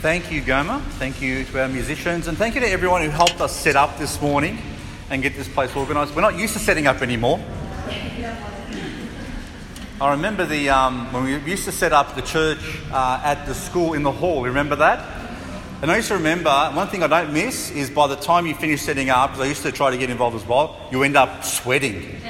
Thank you, Goma. Thank you to our musicians. And thank you to everyone who helped us set up this morning and get this place organised. We're not used to setting up anymore. I remember the, um, when we used to set up the church uh, at the school in the hall. Remember that? And I used to remember, one thing I don't miss is by the time you finish setting up, because I used to try to get involved as well, you end up sweating.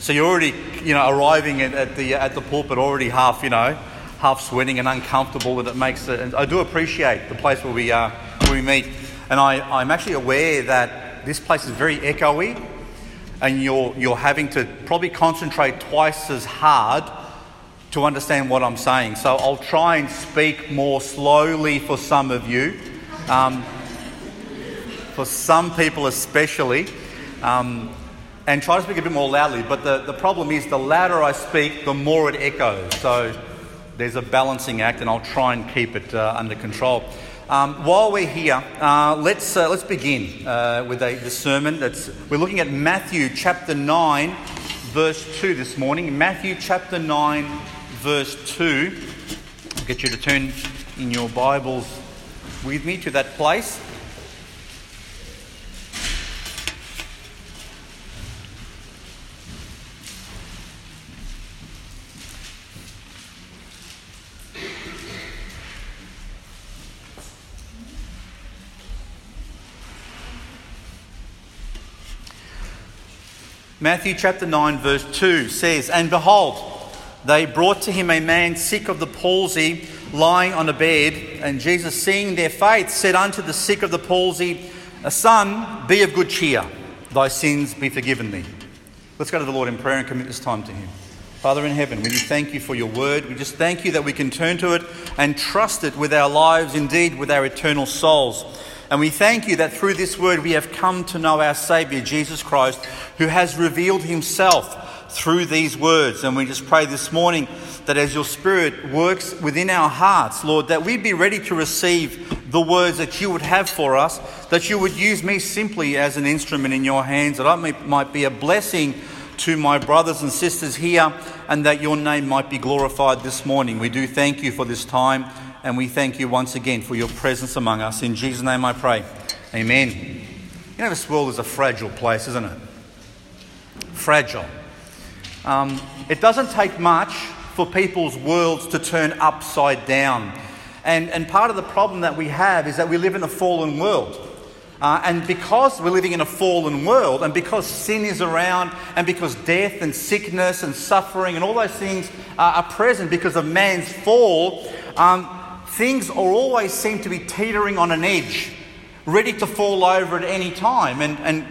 So you're already, you know, arriving at, at the, at the pulpit already half, you know, half sweating and uncomfortable, and it makes it. And I do appreciate the place where we, uh, where we meet, and I, I'm actually aware that this place is very echoey, and you're you're having to probably concentrate twice as hard to understand what I'm saying. So I'll try and speak more slowly for some of you, um, for some people especially. Um, and try to speak a bit more loudly, but the, the problem is the louder I speak, the more it echoes. So there's a balancing act, and I'll try and keep it uh, under control. Um, while we're here, uh, let's, uh, let's begin uh, with a, the sermon. That's, we're looking at Matthew chapter 9, verse 2 this morning. Matthew chapter 9, verse 2. I'll get you to turn in your Bibles with me to that place. Matthew chapter 9, verse 2 says, And behold, they brought to him a man sick of the palsy, lying on a bed. And Jesus, seeing their faith, said unto the sick of the palsy, Son, be of good cheer, thy sins be forgiven thee. Let's go to the Lord in prayer and commit this time to him. Father in heaven, we thank you for your word. We just thank you that we can turn to it and trust it with our lives, indeed with our eternal souls. And we thank you that through this word we have come to know our Saviour, Jesus Christ, who has revealed himself through these words. And we just pray this morning that as your Spirit works within our hearts, Lord, that we'd be ready to receive the words that you would have for us, that you would use me simply as an instrument in your hands, that I might be a blessing to my brothers and sisters here, and that your name might be glorified this morning. We do thank you for this time and we thank you once again for your presence among us. In Jesus' name I pray. Amen. You know, this world is a fragile place, isn't it? Fragile. Um, it doesn't take much for people's worlds to turn upside down. And, and part of the problem that we have is that we live in a fallen world. Uh, and because we're living in a fallen world, and because sin is around, and because death and sickness and suffering and all those things uh, are present because of man's fall, um, things are always seem to be teetering on an edge, ready to fall over at any time. And, and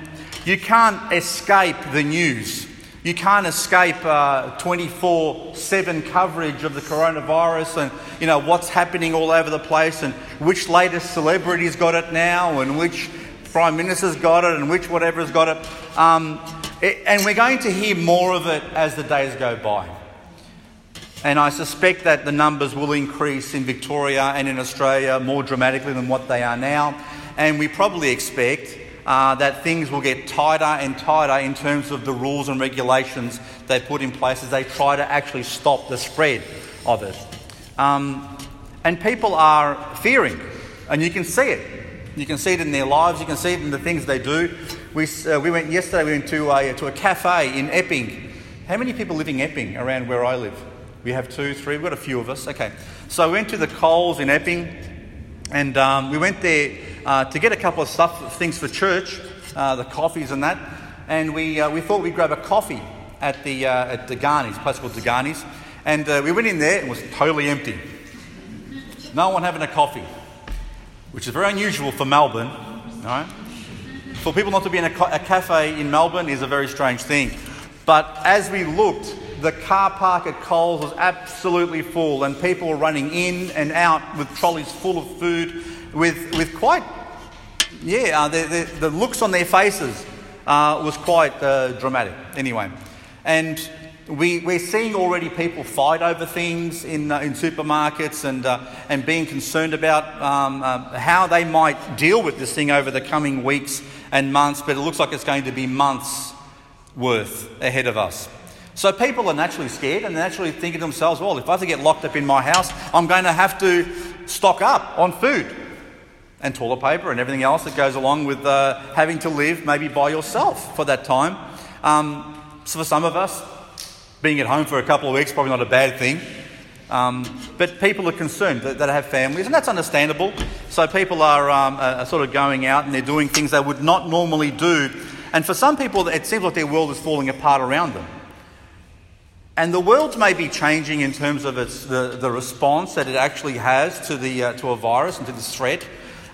you can't escape the news. You can't escape 24 uh, 7 coverage of the coronavirus and you know what's happening all over the place and which latest celebrity's got it now and which prime minister's got it and which whatever's got it. Um, it and we're going to hear more of it as the days go by. And I suspect that the numbers will increase in Victoria and in Australia more dramatically than what they are now. And we probably expect uh, that things will get tighter and tighter in terms of the rules and regulations they put in place as they try to actually stop the spread of it. Um, and people are fearing, and you can see it. You can see it in their lives, you can see it in the things they do. We, uh, we went yesterday, we went to a, to a cafe in Epping. How many people live in Epping around where I live? We have two, three, we've got a few of us. Okay. So we went to the Coles in Epping and um, we went there uh, to get a couple of stuff, things for church, uh, the coffees and that. And we, uh, we thought we'd grab a coffee at the, uh, at Degani's, place called Degani's. And uh, we went in there and it was totally empty. No one having a coffee, which is very unusual for Melbourne. Right? For people not to be in a, a cafe in Melbourne is a very strange thing. But as we looked, the car park at Coles was absolutely full, and people were running in and out with trolleys full of food, with, with quite, yeah, uh, the, the, the, looks on their faces uh, was quite uh, dramatic. Anyway, and we, we're seeing already people fight over things in, uh, in supermarkets and, uh, and being concerned about um, uh, how they might deal with this thing over the coming weeks and months, but it looks like it's going to be months worth ahead of us. So people are naturally scared and they naturally thinking to themselves, well, if I have to get locked up in my house, I'm going to have to stock up on food and toilet paper and everything else that goes along with uh, having to live maybe by yourself for that time. Um, so for some of us, being at home for a couple of weeks probably not a bad thing. Um, but people are concerned that, that, have families, and that's understandable. So people are, um, are, sort of going out and they're doing things they would not normally do. And for some people, it seems like their world is falling apart around them. And the world may be changing in terms of its, the, the response that it actually has to, the, uh, to a virus and to this threat.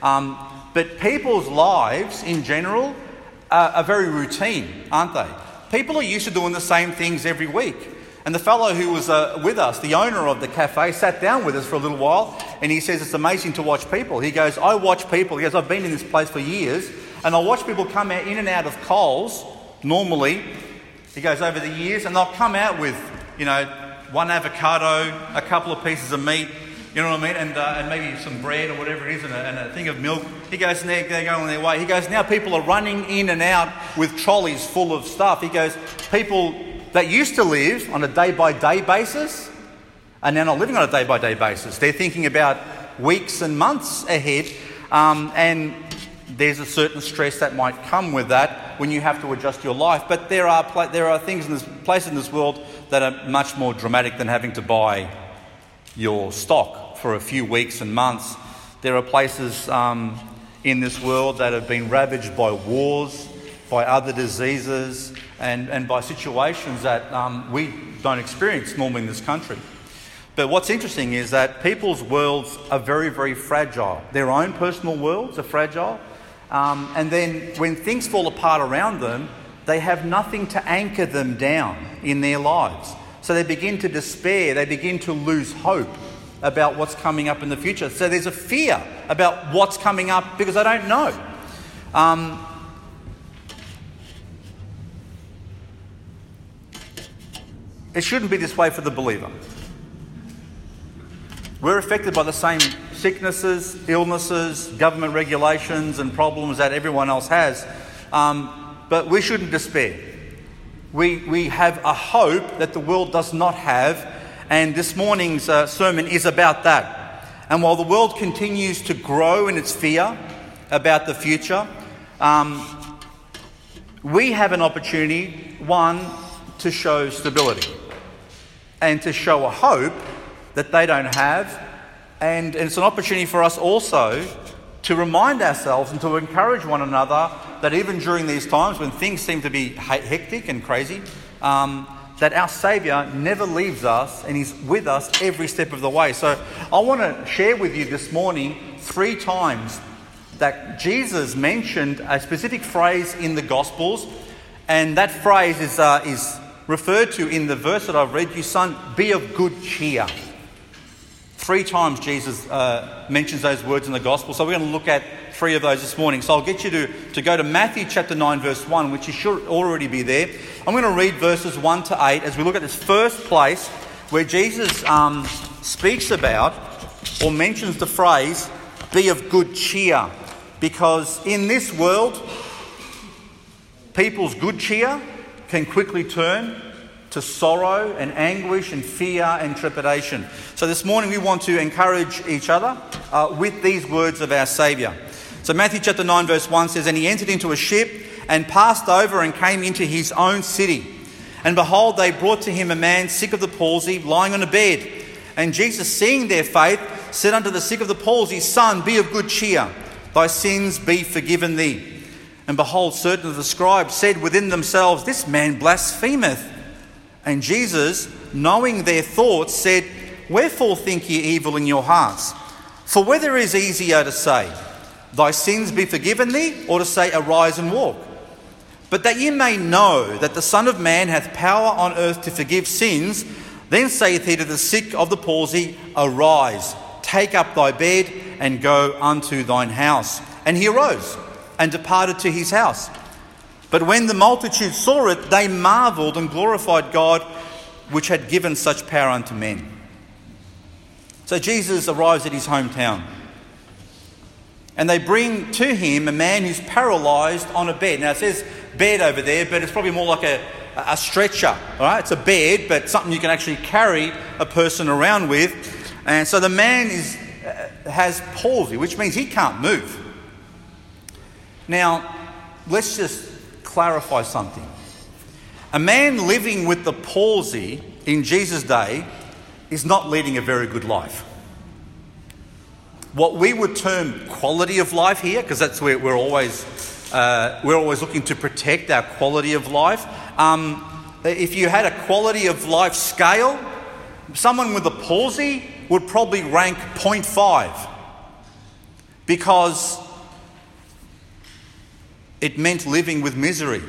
Um, but people's lives in general are, are very routine, aren't they? People are used to doing the same things every week. And the fellow who was uh, with us, the owner of the cafe, sat down with us for a little while and he says, It's amazing to watch people. He goes, I watch people. He goes, I've been in this place for years and I watch people come out in and out of Coles normally. He goes, Over the years, and they'll come out with, you know, one avocado, a couple of pieces of meat, you know what I mean? And, uh, and maybe some bread or whatever it is and a, and a thing of milk. He goes, and they're, they're going their way. He goes, now people are running in and out with trolleys full of stuff. He goes, people that used to live on a day by day basis are now not living on a day by day basis. They're thinking about weeks and months ahead. Um, and there's a certain stress that might come with that when you have to adjust your life. But there are, pla- there are things in this places in this world that are much more dramatic than having to buy your stock for a few weeks and months. There are places um, in this world that have been ravaged by wars, by other diseases, and, and by situations that um, we don't experience normally in this country. But what's interesting is that people's worlds are very, very fragile. Their own personal worlds are fragile. Um, and then when things fall apart around them, they have nothing to anchor them down in their lives. So they begin to despair, they begin to lose hope about what's coming up in the future. So there's a fear about what's coming up because I don't know. Um, it shouldn't be this way for the believer. We're affected by the same sicknesses, illnesses, government regulations, and problems that everyone else has. Um, but we shouldn't despair. We, we have a hope that the world does not have and this morning's uh, sermon is about that. And while the world continues to grow in its fear about the future, um, we have an opportunity, one, to show stability and to show a hope that they don't have. And, and it's an opportunity for us also to remind ourselves and to encourage one another that even during these times when things seem to be hectic and crazy, um, that our Saviour never leaves us and He's with us every step of the way. So I want to share with you this morning three times that Jesus mentioned a specific phrase in the Gospels, and that phrase is, uh, is referred to in the verse that I've read you, son, be of good cheer. Three times Jesus uh, mentions those words in the Gospel. So we're going to look at three of those this morning. So I'll get you to, to go to Matthew chapter 9, verse 1, which you should already be there. I'm going to read verses 1 to 8 as we look at this first place where Jesus um, speaks about or mentions the phrase, be of good cheer. Because in this world, people's good cheer can quickly turn to sorrow and anguish and fear and trepidation. So this morning we want to encourage each other uh, with these words of our Saviour. So Matthew chapter 9, verse 1 says, And he entered into a ship and passed over and came into his own city. And behold, they brought to him a man sick of the palsy, lying on a bed. And Jesus, seeing their faith, said unto the sick of the palsy, Son, be of good cheer, thy sins be forgiven thee. And behold, certain of the scribes said within themselves, This man blasphemeth. And Jesus, knowing their thoughts, said, Wherefore think ye evil in your hearts? For whether is easier to say, Thy sins be forgiven thee, or to say, Arise and walk. But that ye may know that the Son of Man hath power on earth to forgive sins, then saith he to the sick of the palsy, Arise, take up thy bed, and go unto thine house. And he arose and departed to his house. But when the multitude saw it, they marvelled and glorified God, which had given such power unto men. So Jesus arrives at his hometown and they bring to him a man who's paralyzed on a bed. Now it says bed over there, but it's probably more like a, a stretcher, all right? It's a bed, but something you can actually carry a person around with. And so the man is uh, has palsy, which means he can't move. Now, let's just clarify something. A man living with the palsy in Jesus' day is not leading a very good life. What we would term quality of life here, because that's where we're always, uh, we're always looking to protect our quality of life. Um, if you had a quality of life scale, someone with a palsy would probably rank 0.5 because it meant living with misery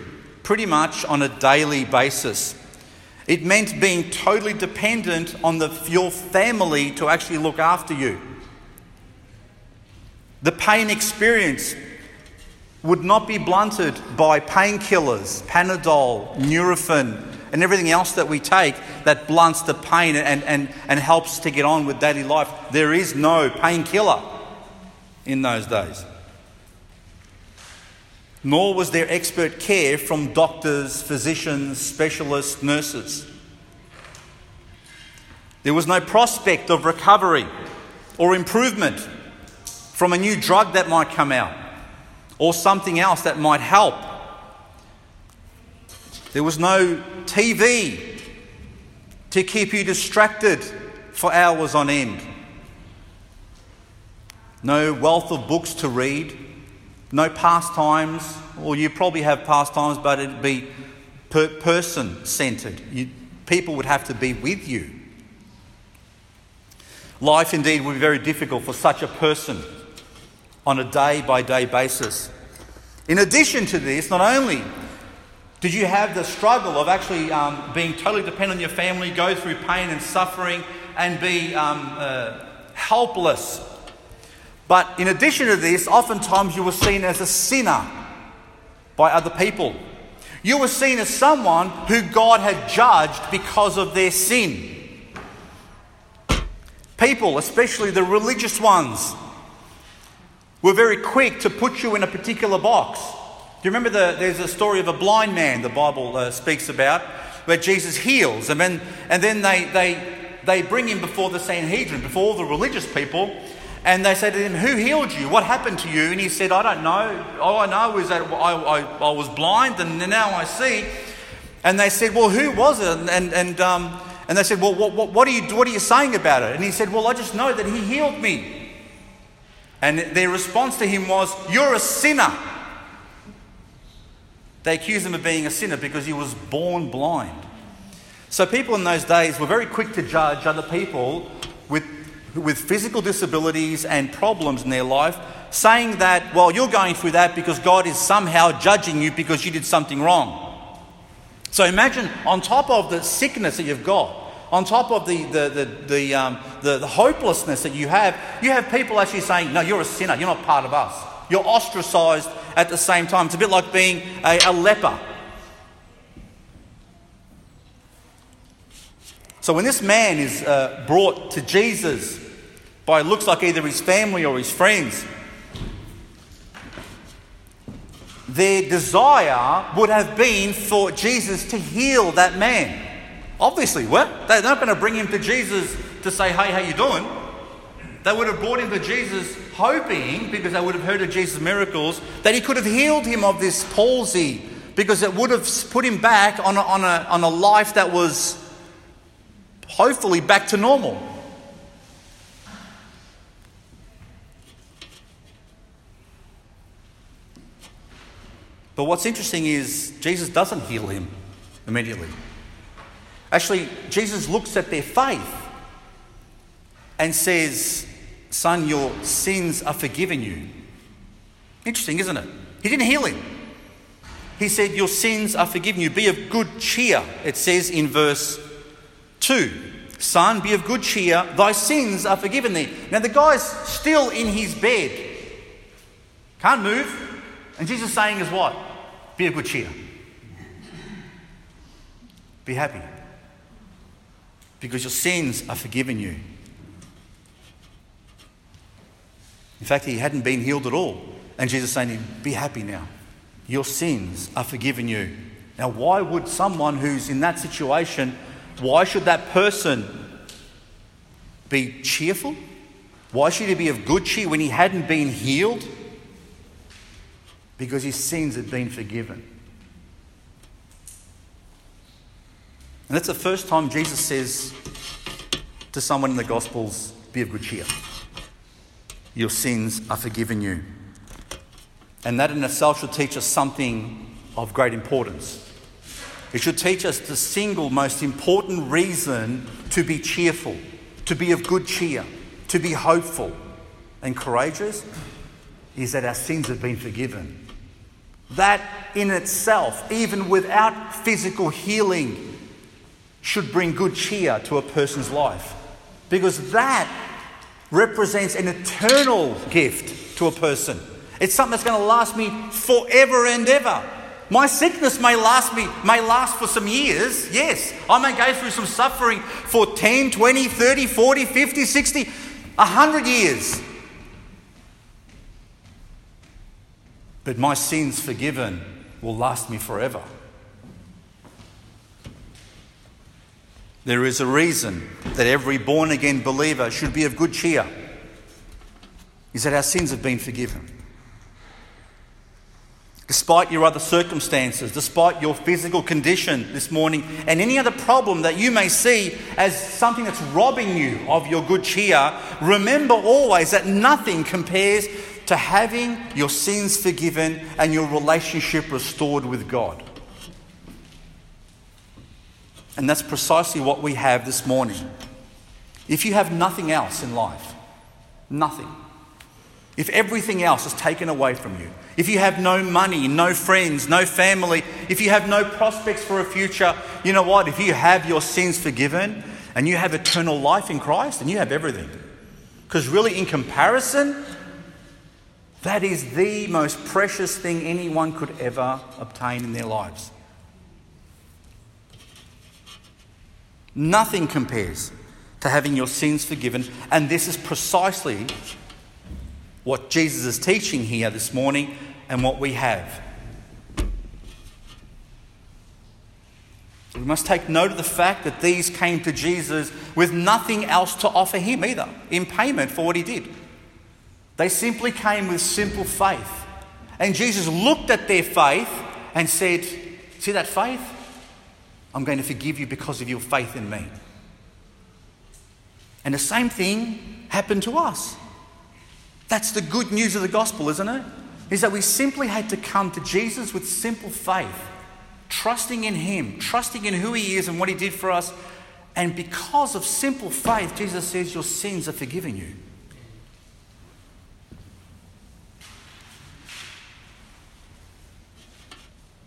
pretty much on a daily basis. It meant being totally dependent on the, your family to actually look after you. The pain experience would not be blunted by painkillers, Panadol, Nurofen, and everything else that we take that blunts the pain and, and, and helps to get on with daily life. There is no painkiller in those days. Nor was there expert care from doctors, physicians, specialists, nurses. There was no prospect of recovery or improvement from a new drug that might come out or something else that might help. There was no TV to keep you distracted for hours on end. No wealth of books to read, no pastimes, or you probably have pastimes, but it'd be per person centered. People would have to be with you. Life indeed would be very difficult for such a person on a day by day basis. In addition to this, not only did you have the struggle of actually um, being totally dependent on your family, go through pain and suffering, and be um, uh, helpless? But in addition to this, oftentimes you were seen as a sinner by other people. You were seen as someone who God had judged because of their sin. People, especially the religious ones, were very quick to put you in a particular box. Do you remember the, there's a story of a blind man the Bible uh, speaks about where Jesus heals, and then, and then they, they, they bring him before the Sanhedrin, before all the religious people, and they said to him, Who healed you? What happened to you? And he said, I don't know. All I know is that I, I, I was blind and now I see. And they said, Well, who was it? And, and, um, and they said, Well, what, what, what, are you, what are you saying about it? And he said, Well, I just know that he healed me. And their response to him was, You're a sinner. They accused him of being a sinner because he was born blind. So people in those days were very quick to judge other people with, with physical disabilities and problems in their life, saying that, well, you're going through that because God is somehow judging you because you did something wrong. So imagine on top of the sickness that you've got, on top of the, the, the, the, um, the, the hopelessness that you have, you have people actually saying, no, you're a sinner, you're not part of us. You're ostracized at the same time. It's a bit like being a, a leper. So when this man is uh, brought to Jesus by looks like either his family or his friends, their desire would have been for Jesus to heal that man. Obviously, what? They're not going to bring him to Jesus to say, "Hey, how you doing?" They would have brought him to Jesus hoping, because they would have heard of Jesus' miracles, that he could have healed him of this palsy, because it would have put him back on a, on a, on a life that was hopefully back to normal. But what's interesting is Jesus doesn't heal him immediately. Actually, Jesus looks at their faith and says, Son, your sins are forgiven you. Interesting, isn't it? He didn't heal him. He said, Your sins are forgiven you. Be of good cheer, it says in verse 2. Son, be of good cheer. Thy sins are forgiven thee. Now, the guy's still in his bed, can't move. And Jesus saying is what? Be of good cheer. Be happy. Because your sins are forgiven you. In fact, he hadn't been healed at all. And Jesus saying to him, Be happy now. Your sins are forgiven you. Now, why would someone who's in that situation, why should that person be cheerful? Why should he be of good cheer when he hadn't been healed? Because his sins had been forgiven. And that's the first time Jesus says to someone in the Gospels, Be of good cheer. Your sins are forgiven you. And that in itself should teach us something of great importance. It should teach us the single most important reason to be cheerful, to be of good cheer, to be hopeful and courageous is that our sins have been forgiven. That in itself, even without physical healing, should bring good cheer to a person's life. Because that represents an eternal gift to a person. It's something that's going to last me forever and ever. My sickness may last me, may last for some years. Yes, I may go through some suffering for 10, 20, 30, 40, 50, 60, 100 years. But my sins forgiven will last me forever. There is a reason that every born again believer should be of good cheer. Is that our sins have been forgiven despite your other circumstances, despite your physical condition this morning, and any other problem that you may see as something that's robbing you of your good cheer, remember always that nothing compares to having your sins forgiven and your relationship restored with God. And that's precisely what we have this morning. If you have nothing else in life, nothing, if everything else is taken away from you, if you have no money, no friends, no family, if you have no prospects for a future, you know what? If you have your sins forgiven and you have eternal life in Christ, then you have everything. Because really, in comparison, that is the most precious thing anyone could ever obtain in their lives. Nothing compares to having your sins forgiven, and this is precisely what Jesus is teaching here this morning and what we have. We must take note of the fact that these came to Jesus with nothing else to offer him either, in payment for what he did. They simply came with simple faith. And Jesus looked at their faith and said, See that faith? I'm going to forgive you because of your faith in me. And the same thing happened to us. That's the good news of the gospel, isn't it? is that we simply had to come to Jesus with simple faith, trusting in Him, trusting in who He is and what He did for us. And because of simple faith, Jesus says, Your sins are forgiven you.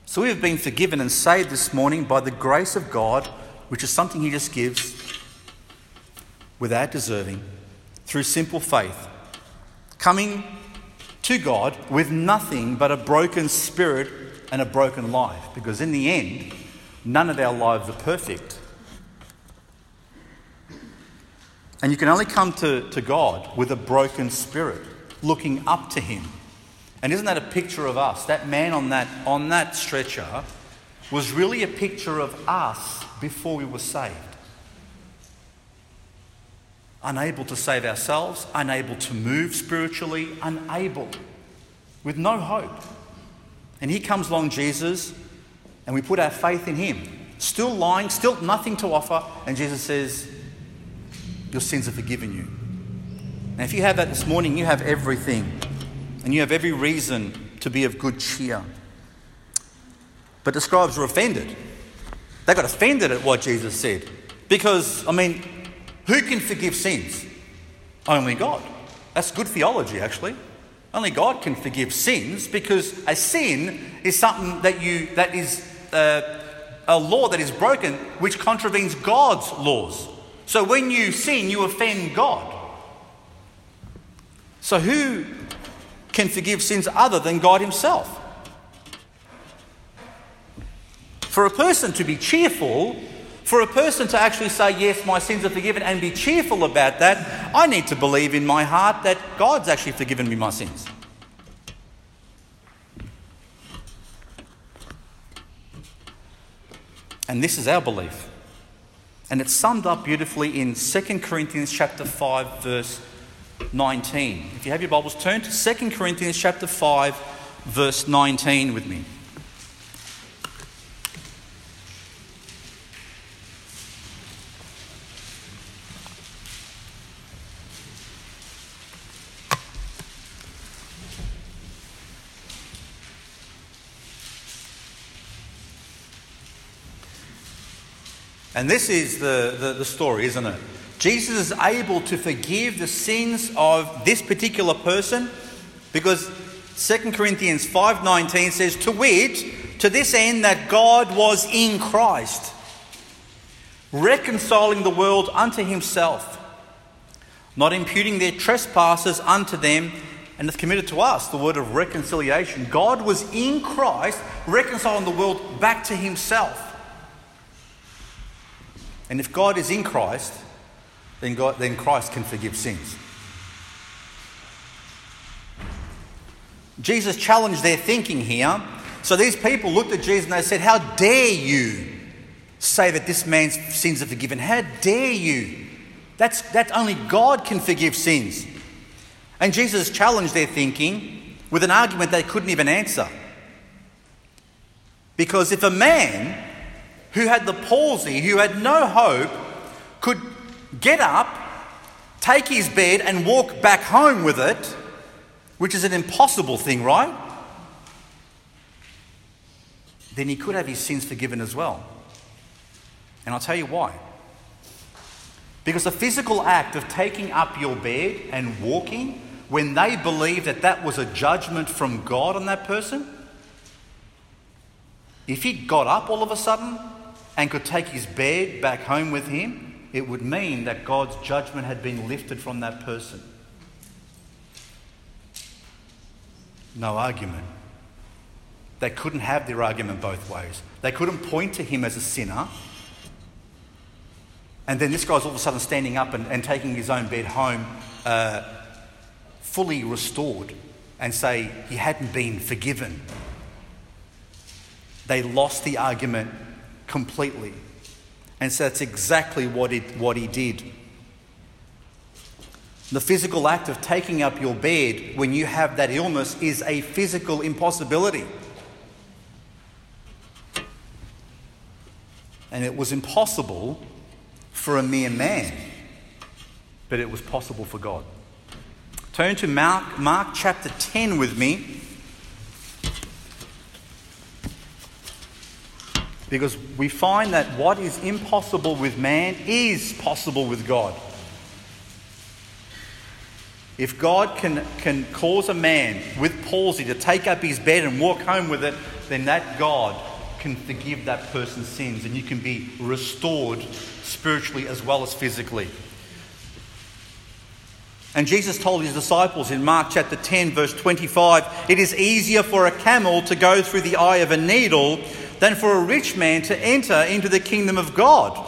So we have been forgiven and saved this morning by the grace of God, which is something He just gives without deserving, through simple faith. Coming to God with nothing but a broken spirit and a broken life. Because in the end, none of our lives are perfect. And you can only come to, to God with a broken spirit, looking up to Him. And isn't that a picture of us? That man on that, on that stretcher was really a picture of us before we were saved unable to save ourselves, unable to move spiritually, unable, with no hope. And here comes along Jesus, and we put our faith in him. Still lying, still nothing to offer, and Jesus says, Your sins are forgiven you. And if you have that this morning, you have everything, and you have every reason to be of good cheer. But the scribes were offended. They got offended at what Jesus said. Because, I mean, who can forgive sins? Only God. That's good theology, actually. Only God can forgive sins because a sin is something that you that is uh, a law that is broken, which contravenes God's laws. So when you sin, you offend God. So who can forgive sins other than God Himself? For a person to be cheerful for a person to actually say, Yes, my sins are forgiven, and be cheerful about that, I need to believe in my heart that God's actually forgiven me my sins. And this is our belief. And it's summed up beautifully in 2 Corinthians chapter 5 verse 19. If you have your Bibles, turn to 2 Corinthians chapter 5, verse 19 with me. And this is the, the, the, story, isn't it? Jesus is able to forgive the sins of this particular person because 2 Corinthians 5.19 says, To wit, to this end that God was in Christ, reconciling the world unto himself, not imputing their trespasses unto them, and hath committed to us the word of reconciliation. God was in Christ, reconciling the world back to himself. And if God is in Christ, then, God, then Christ can forgive sins. Jesus challenged their thinking here. So these people looked at Jesus and they said, How dare you say that this man's sins are forgiven? How dare you? That's, that only God can forgive sins. And Jesus challenged their thinking with an argument they couldn't even answer. Because if a man who had the palsy, who had no hope, could get up, take his bed, and walk back home with it, which is an impossible thing, right? Then he could have his sins forgiven as well. And I'll tell you why. Because the physical act of taking up your bed and walking, when they believed that that was a judgment from God on that person, if he got up all of a sudden and could take his bed back home with him, it would mean that God's judgment had been lifted from that person. No argument. They couldn't have their argument both ways. They couldn't point to him as a sinner. And then this guy's all of a sudden standing up and, and taking his own bed home, uh, fully restored, and say he hadn't been forgiven. They lost the argument completely. And so that's exactly what, it, what he did. The physical act of taking up your bed when you have that illness is a physical impossibility. And it was impossible for a mere man, but it was possible for God. Turn to Mark, Mark chapter 10 with me. Because we find that what is impossible with man is possible with God. If God can, can cause a man with palsy to take up his bed and walk home with it, then that God can forgive that person's sins and you can be restored spiritually as well as physically. And Jesus told his disciples in Mark chapter 10, verse 25, it is easier for a camel to go through the eye of a needle than for a rich man to enter into the kingdom of God.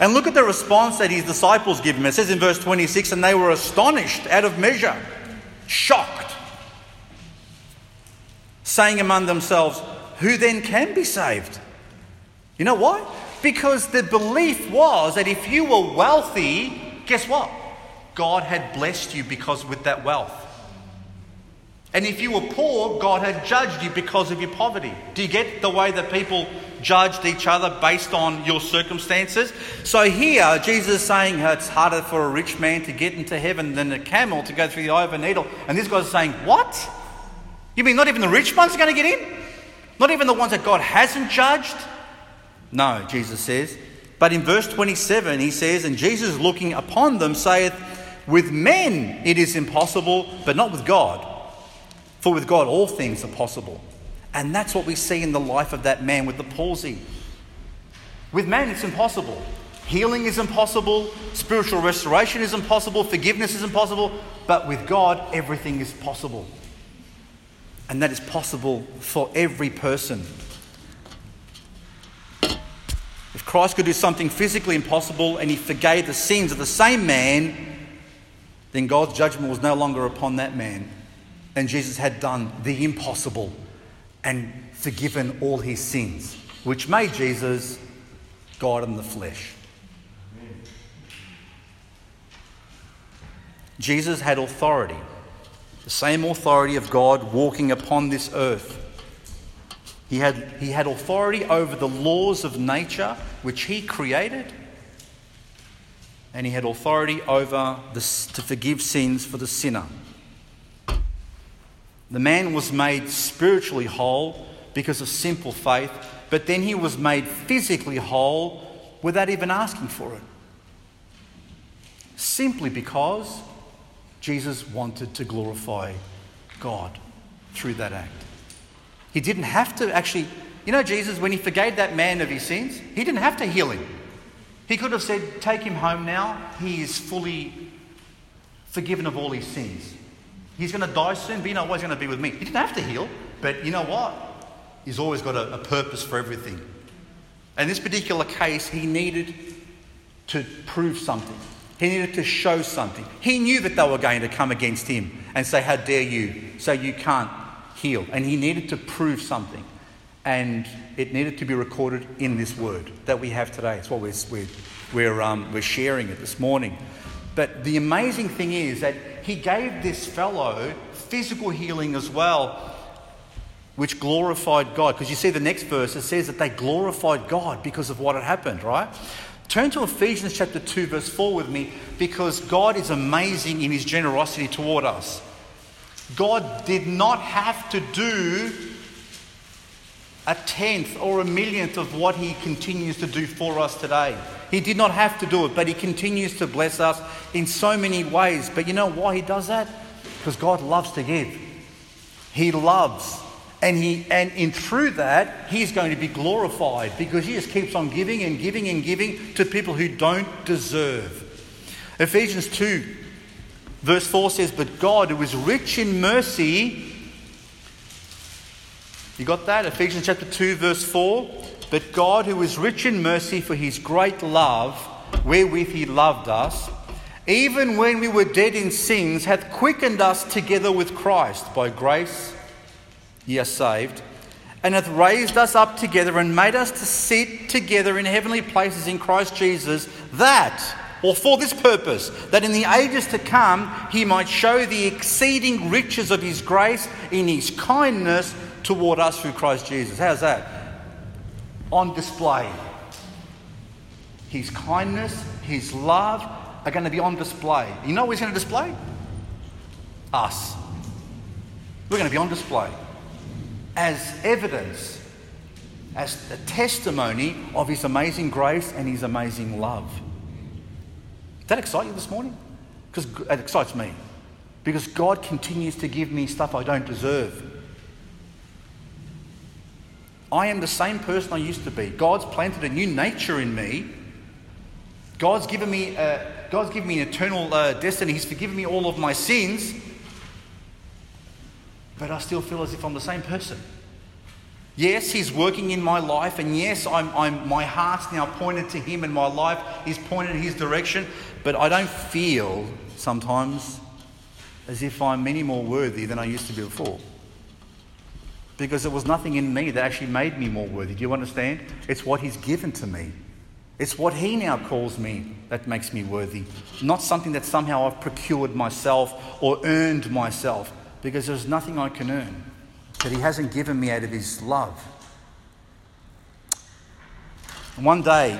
And look at the response that his disciples give him. It says in verse 26 and they were astonished out of measure, shocked, saying among themselves, Who then can be saved? You know why? Because the belief was that if you were wealthy, guess what? God had blessed you because with that wealth. And if you were poor, God had judged you because of your poverty. Do you get the way that people judged each other based on your circumstances? So here, Jesus is saying it's harder for a rich man to get into heaven than a camel to go through the eye of a needle. And this guy's saying, What? You mean not even the rich ones are going to get in? Not even the ones that God hasn't judged? No, Jesus says. But in verse 27, he says, And Jesus looking upon them saith, With men it is impossible, but not with God. For with God, all things are possible. And that's what we see in the life of that man with the palsy. With man, it's impossible. Healing is impossible, spiritual restoration is impossible, forgiveness is impossible, but with God, everything is possible. And that is possible for every person. If Christ could do something physically impossible and he forgave the sins of the same man, then God's judgment was no longer upon that man and Jesus had done the impossible and forgiven all his sins, which made Jesus God in the flesh. Jesus had authority, the same authority of God walking upon this earth. He had, he had authority over the laws of nature which he created, and he had authority over the, to forgive sins for the sinner. The man was made spiritually whole because of simple faith, but then he was made physically whole without even asking for it. Simply because Jesus wanted to glorify God through that act. He didn't have to actually, you know, Jesus, when he forgave that man of his sins, he didn't have to heal him. He could have said, Take him home now. He is fully forgiven of all his sins. He's going to die soon, but you know what? He's going to be with me. He didn't have to heal, but you know what? He's always got a, a purpose for everything. In this particular case, he needed to prove something. He needed to show something. He knew that they were going to come against him and say, How dare you? So you can't heal. And he needed to prove something. And it needed to be recorded in this word that we have today. It's what we're, we're, we're, um, we're sharing it this morning. But the amazing thing is that he gave this fellow physical healing as well, which glorified God. Because you see the next verse, it says that they glorified God because of what had happened, right? Turn to Ephesians chapter 2, verse 4 with me, because God is amazing in his generosity toward us. God did not have to do a tenth or a millionth of what he continues to do for us today. He did not have to do it, but he continues to bless us in so many ways. But you know why he does that? Because God loves to give. He loves and, he, and in through that, he's going to be glorified because he just keeps on giving and giving and giving to people who don't deserve. Ephesians 2, verse 4 says, But God, who is rich in mercy, you got that? Ephesians chapter 2, verse 4. But God, who is rich in mercy for his great love, wherewith he loved us, even when we were dead in sins, hath quickened us together with Christ by grace ye are saved, and hath raised us up together and made us to sit together in heavenly places in Christ Jesus, that, or for this purpose, that in the ages to come he might show the exceeding riches of his grace in his kindness toward us through Christ Jesus. How's that? On display. His kindness, his love are going to be on display. You know what he's going to display? Us. We're going to be on display as evidence, as a testimony of His amazing grace and His amazing love. Does that excite you this morning? Because it excites me. Because God continues to give me stuff I don't deserve. I am the same person I used to be. God's planted a new nature in me. God's given me, uh, God's given me an eternal uh, destiny. He's forgiven me all of my sins but I still feel as if I'm the same person. Yes, He's working in my life, and yes, I'm, I'm, my heart's now pointed to Him, and my life is pointed in His direction, but I don't feel sometimes as if I'm any more worthy than I used to be before. Because there was nothing in me that actually made me more worthy. Do you understand? It's what He's given to me. It's what He now calls me that makes me worthy, not something that somehow I've procured myself or earned myself because there's nothing I can earn that He hasn't given me out of His love. And One day,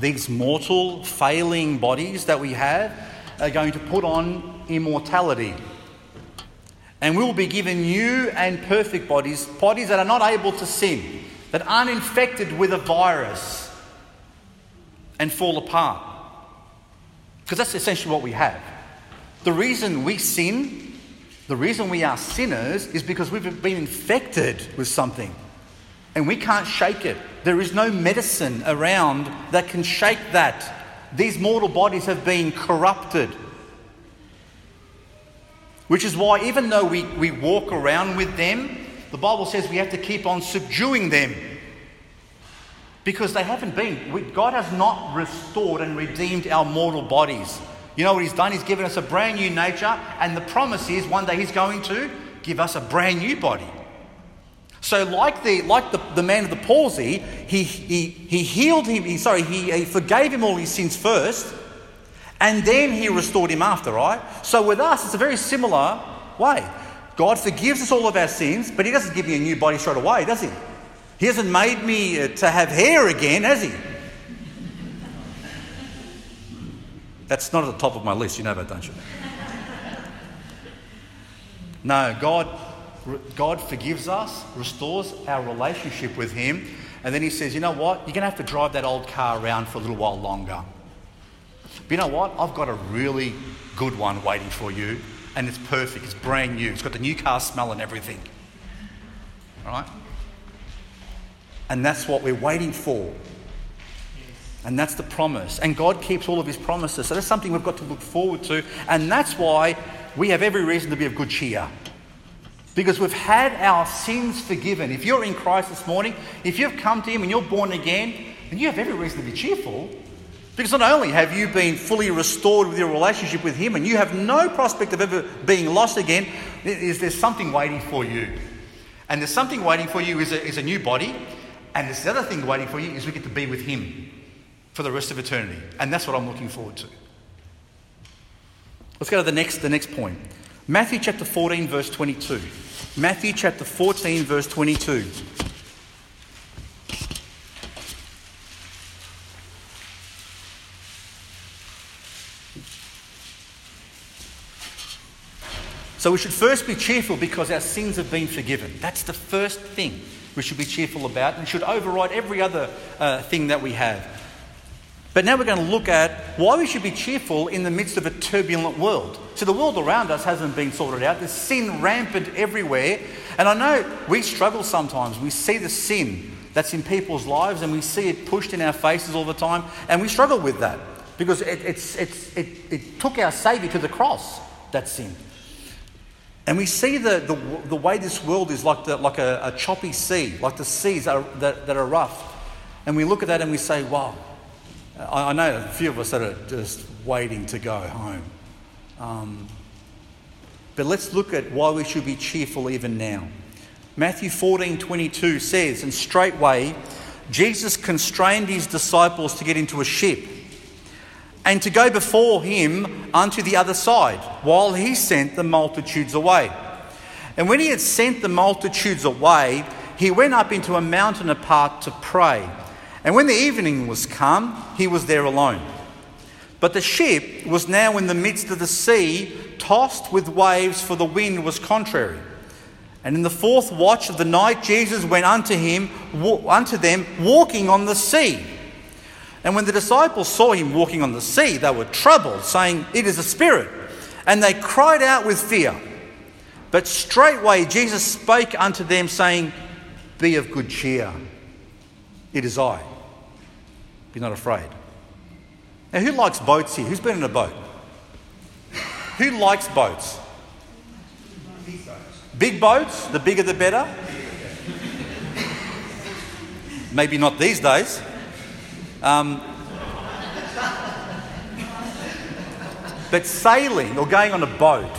these mortal, failing bodies that we have are going to put on immortality. And we will be given new and perfect bodies, bodies that are not able to sin, that aren't infected with a virus and fall apart. Because that's essentially what we have. The reason we sin the reason we are sinners is because we've been infected with something and we can't shake it. There is no medicine around that can shake that. These mortal bodies have been corrupted. Which is why, even though we, we walk around with them, the Bible says we have to keep on subduing them. Because they haven't been. God has not restored and redeemed our mortal bodies. You know what he's done? He's given us a brand new nature, and the promise is one day he's going to give us a brand new body. So, like the, like the, the man of the palsy, he, he, he healed him, he, sorry, he, he forgave him all his sins first, And then he restored him after, right? So with us, it's a very similar way. God forgives us all of our sins, but he doesn't give me a new body straight away, does he? He hasn't made me uh, to have hair again, has he? That's not at the top of my list, you know that, don't you? No, God, God forgives us, restores our relationship with Him, and then He says, you know what? You're going to have to drive that old car around for a little while longer. But you know what? I've got a really good one waiting for you, and it's perfect. It's brand new. It's got the new car smell and everything. All right? And that's what we're waiting for. And that's the promise. And God keeps all of His promises. So that's something we've got to look forward to. And that's why we have every reason to be of good cheer. Because we've had our sins forgiven. If you're in Christ this morning, if you've come to Him and you're born again, then you have every reason to be cheerful. Because not only have you been fully restored with your relationship with Him and you have no prospect of ever being lost again, is there something waiting for you. And there's something waiting for you is a, is a new body. And there's the other thing waiting for you is we get to be with Him for the rest of eternity. And that's what I'm looking forward to. Let's go to the next, the next point. Matthew chapter 14, verse 22. Matthew chapter 14, verse 22. So we should first be cheerful because our sins have been forgiven. That's the first thing we should be cheerful about and should override every other uh, thing that we have. But now we're going to look at why we should be cheerful in the midst of a turbulent world. So the world around us hasn't been sorted out. There's sin rampant everywhere. And I know we struggle sometimes. We see the sin that's in people's lives and we see it pushed in our faces all the time. And we struggle with that because it, it's, it's, it, it took our Saviour to the cross, that sin. And we see the, the, the way this world is like, the, like a, a choppy sea, like the seas are, that, that are rough. And we look at that and we say, wow, I, I know a few of us that are just waiting to go home. Um, but let's look at why we should be cheerful even now. Matthew 14 22 says, And straightway Jesus constrained his disciples to get into a ship and to go before him unto the other side, while he sent the multitudes away. And when he had sent the multitudes away, he went up into a mountain apart to pray. And when the evening was come, he was there alone. But the ship was now in the midst of the sea, tossed with waves, for the wind was contrary. And in the fourth watch of the night, Jesus went unto him, unto them, walking on the sea. And when the disciples saw him walking on the sea, they were troubled, saying, It is a spirit. And they cried out with fear. But straightway Jesus spake unto them, saying, Be of good cheer. It is I. Be not afraid. Now, who likes boats here? Who's been in a boat? Who likes boats? Big boats? The bigger the better? Maybe not these days. Um, but sailing or going on a boat,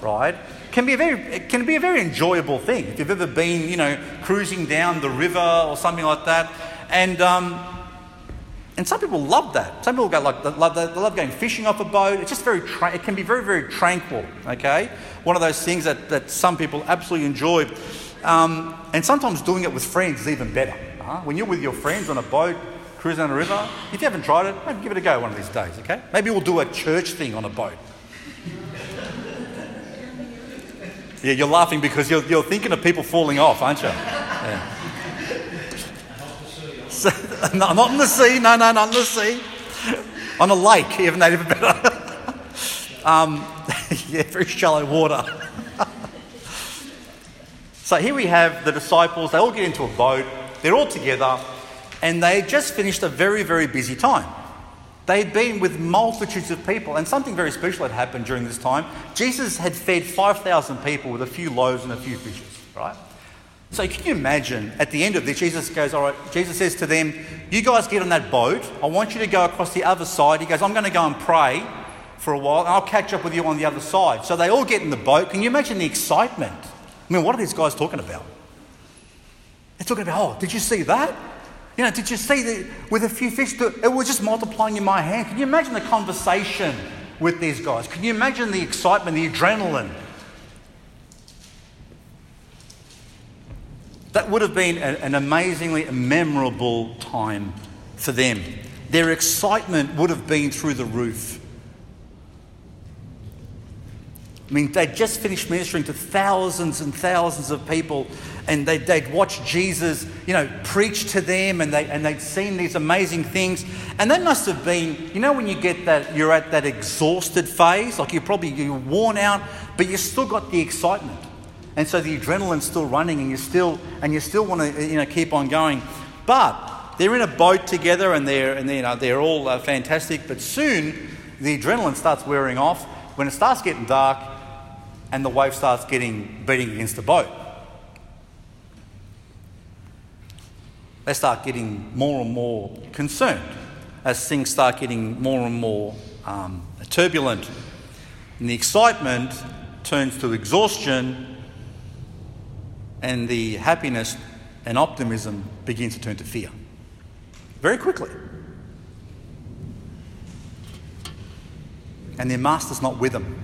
right, can be a very can be a very enjoyable thing. If you've ever been, you know, cruising down the river or something like that, and um, and some people love that. Some people go like they love, they love going fishing off a boat. It's just very tra- it can be very very tranquil. Okay, one of those things that, that some people absolutely enjoy, um, and sometimes doing it with friends is even better. Uh-huh? When you're with your friends on a boat cruising on a river, if you haven't tried it, maybe give it a go one of these days. Okay, maybe we'll do a church thing on a boat. yeah, you're laughing because you're, you're thinking of people falling off, aren't you? Yeah. So, no, not in the sea. No, no, not in the sea. On a lake, even they even better. um, yeah, very shallow water. so here we have the disciples. They all get into a boat. They're all together, and they had just finished a very, very busy time. They had been with multitudes of people, and something very special had happened during this time. Jesus had fed 5,000 people with a few loaves and a few fishes, right? So can you imagine at the end of this, Jesus goes, All right, Jesus says to them, You guys get on that boat. I want you to go across the other side. He goes, I'm going to go and pray for a while, and I'll catch up with you on the other side. So they all get in the boat. Can you imagine the excitement? I mean, what are these guys talking about? They're talking about, Oh, did you see that? You know, did you see that with a few fish, it was just multiplying in my hand? Can you imagine the conversation with these guys? Can you imagine the excitement, the adrenaline? That would have been an amazingly memorable time for them. Their excitement would have been through the roof. I mean, they'd just finished ministering to thousands and thousands of people, and they'd, they'd watched Jesus, you know, preach to them, and, they, and they'd seen these amazing things. And they must have been, you know, when you get that, you're at that exhausted phase, like you're probably you're worn out, but you've still got the excitement. And so the adrenaline's still running, and you still, and you still want to, you know, keep on going. But they're in a boat together, and they're, and they're, you know, they're all uh, fantastic. But soon, the adrenaline starts wearing off. When it starts getting dark, and the wave starts getting beating against the boat. They start getting more and more concerned as things start getting more and more um, turbulent. And the excitement turns to exhaustion, and the happiness and optimism begins to turn to fear. Very quickly. And their master's not with them.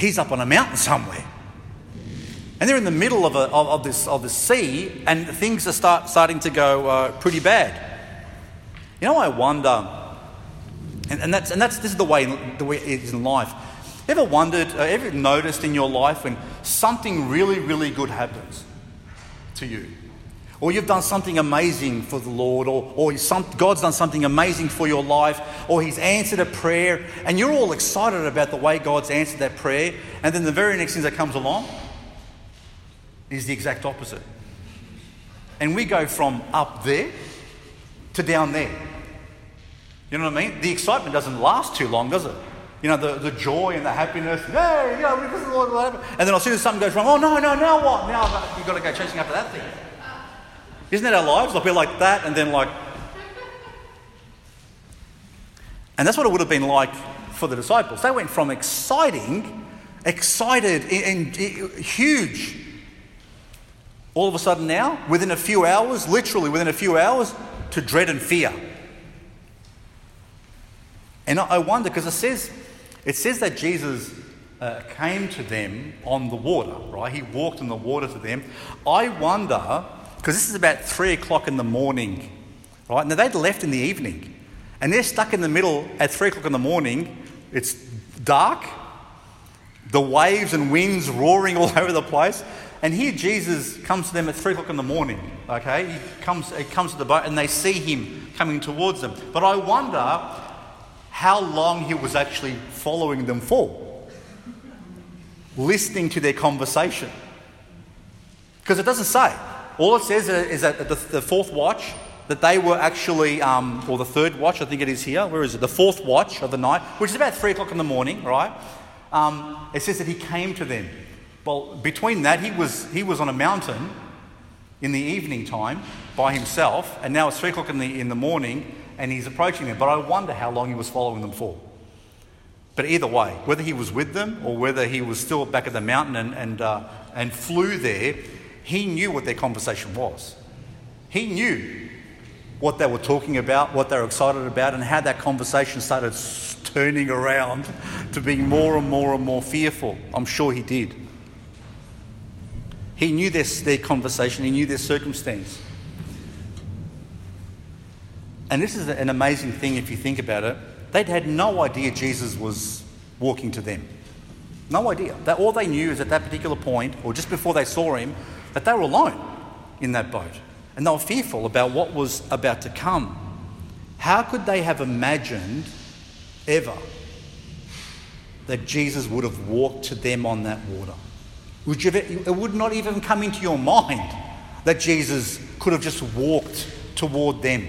He's up on a mountain somewhere. And they're in the middle of, a, of, of this, of the sea, and things are start, starting to go uh, pretty bad. You know, I wonder, and, and, that's, and that's, this is the way, the way it is in life. Ever wondered, uh, ever noticed in your life when something really, really good happens to you? Or you've done something amazing for the Lord, or, or some, God's done something amazing for your life, or He's answered a prayer, and you're all excited about the way God's answered that prayer, and then the very next thing that comes along is the exact opposite. And we go from up there to down there. You know what I mean? The excitement doesn't last too long, does it? You know, the, the joy and the happiness, hey, yeah, you know, this is what And then as soon as something goes wrong, oh no, no, now what? Now you've got to go chasing after that thing. Isn't that our lives? Like we're like that and then like. And that's what it would have been like for the disciples. They went from exciting, excited, and huge, all of a sudden now, within a few hours, literally within a few hours, to dread and fear. And I wonder because it says, it says that Jesus uh, came to them on the water, right? He walked on the water to them. I wonder because this is about three o'clock in the morning, right? Now they'd left in the evening, and they're stuck in the middle at three o'clock in the morning. It's dark, the waves and winds roaring all over the place. And here Jesus comes to them at three o'clock in the morning. Okay, he comes, he comes to the boat, and they see him coming towards them. But I wonder how long he was actually following them for, listening to their conversation, because it doesn't say. All it says is that the, the fourth watch, that they were actually, um, or the third watch, I think it is here. Where is it? The fourth watch of the night, which is about three o'clock in the morning, right? Um, it says that he came to them. Well, between that, he was, he was on a mountain in the evening time by himself, and now it's three o'clock in the, in the morning, and he's approaching them. But I wonder how long he was following them for. But either way, whether he was with them or whether he was still back at the mountain and, and, uh, and flew there, he knew what their conversation was. He knew what they were talking about, what they were excited about, and how that conversation started turning around to being more and more and more fearful. I'm sure he did. He knew their, their conversation, he knew their circumstance. And this is an amazing thing if you think about it. They'd had no idea Jesus was walking to them. No idea. That all they knew is at that particular point, or just before they saw him, that they were alone in that boat and they were fearful about what was about to come. How could they have imagined ever that Jesus would have walked to them on that water? Would you, it would not even come into your mind that Jesus could have just walked toward them.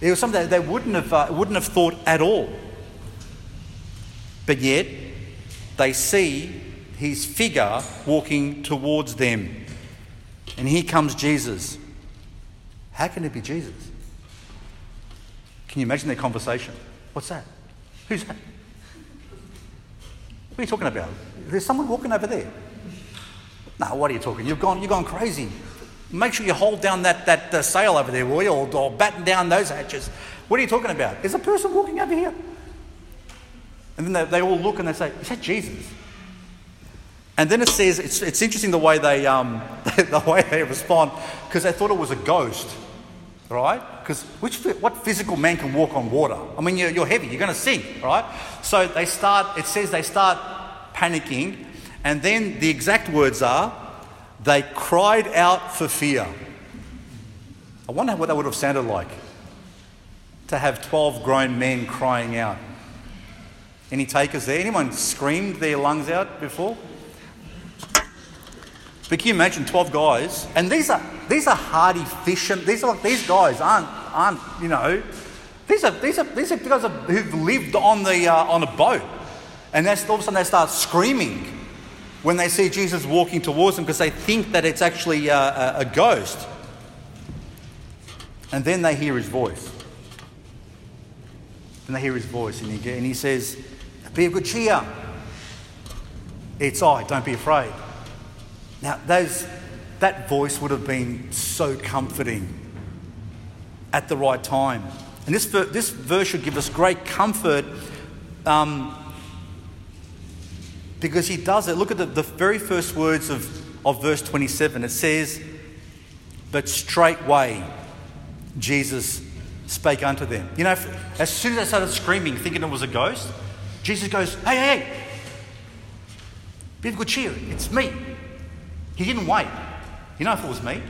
It was something that they wouldn't have, uh, wouldn't have thought at all. But yet, they see his figure walking towards them. And here comes Jesus. How can it be Jesus? Can you imagine their conversation? What's that? Who's that? What are you talking about? There's someone walking over there. No, what are you talking? You've gone, you've gone crazy. Make sure you hold down that, that uh, sail over there, will you? Or, or batten down those hatches. What are you talking about? There's a person walking over here. And then they, they all look and they say, Is that Jesus? And then it says, it's, it's interesting the way they, um, the way they respond, because they thought it was a ghost, right? Because which, what physical man can walk on water? I mean, you're, you're heavy, you're going to sink, right? So they start, it says they start panicking, and then the exact words are, they cried out for fear. I wonder what that would have sounded like to have 12 grown men crying out. Any takers there? Anyone screamed their lungs out before? But can you imagine 12 guys? And these are these are hardy fishermen. These are these guys aren't aren't you know these are these are these are guys who've lived on the uh, on a boat, and that's all of a sudden they start screaming when they see Jesus walking towards them because they think that it's actually uh, a, a ghost. And then they hear his voice. And they hear his voice, and he, and he says, Be of good cheer. It's I, don't be afraid. Now, those, that voice would have been so comforting at the right time. And this, this verse should give us great comfort um, because he does it. Look at the, the very first words of, of verse 27. It says, But straightway Jesus spake unto them. You know, as soon as they started screaming, thinking it was a ghost, Jesus goes, Hey, hey, hey, be of good cheer. It's me. He didn't wait. You know if it was me?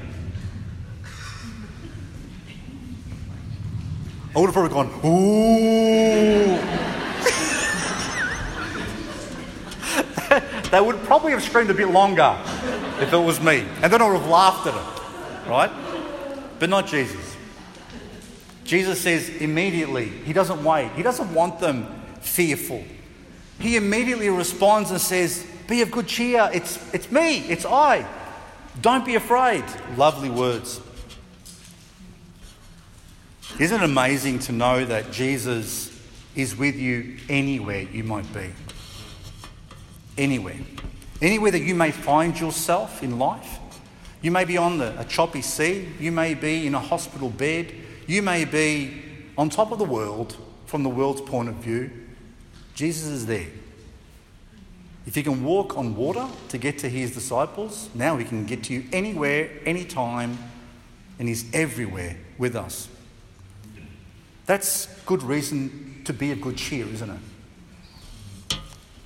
I would have probably gone, ooh. they would probably have screamed a bit longer if it was me. And then I would have laughed at it, right? But not Jesus. Jesus says immediately, He doesn't wait. He doesn't want them fearful. He immediately responds and says, be of good cheer. It's, it's me. It's I. Don't be afraid. Lovely words. Isn't it amazing to know that Jesus is with you anywhere you might be? Anywhere. Anywhere that you may find yourself in life. You may be on the, a choppy sea. You may be in a hospital bed. You may be on top of the world from the world's point of view. Jesus is there. If he can walk on water to get to his disciples, now he can get to you anywhere, anytime, and he's everywhere with us. That's good reason to be of good cheer, isn't it?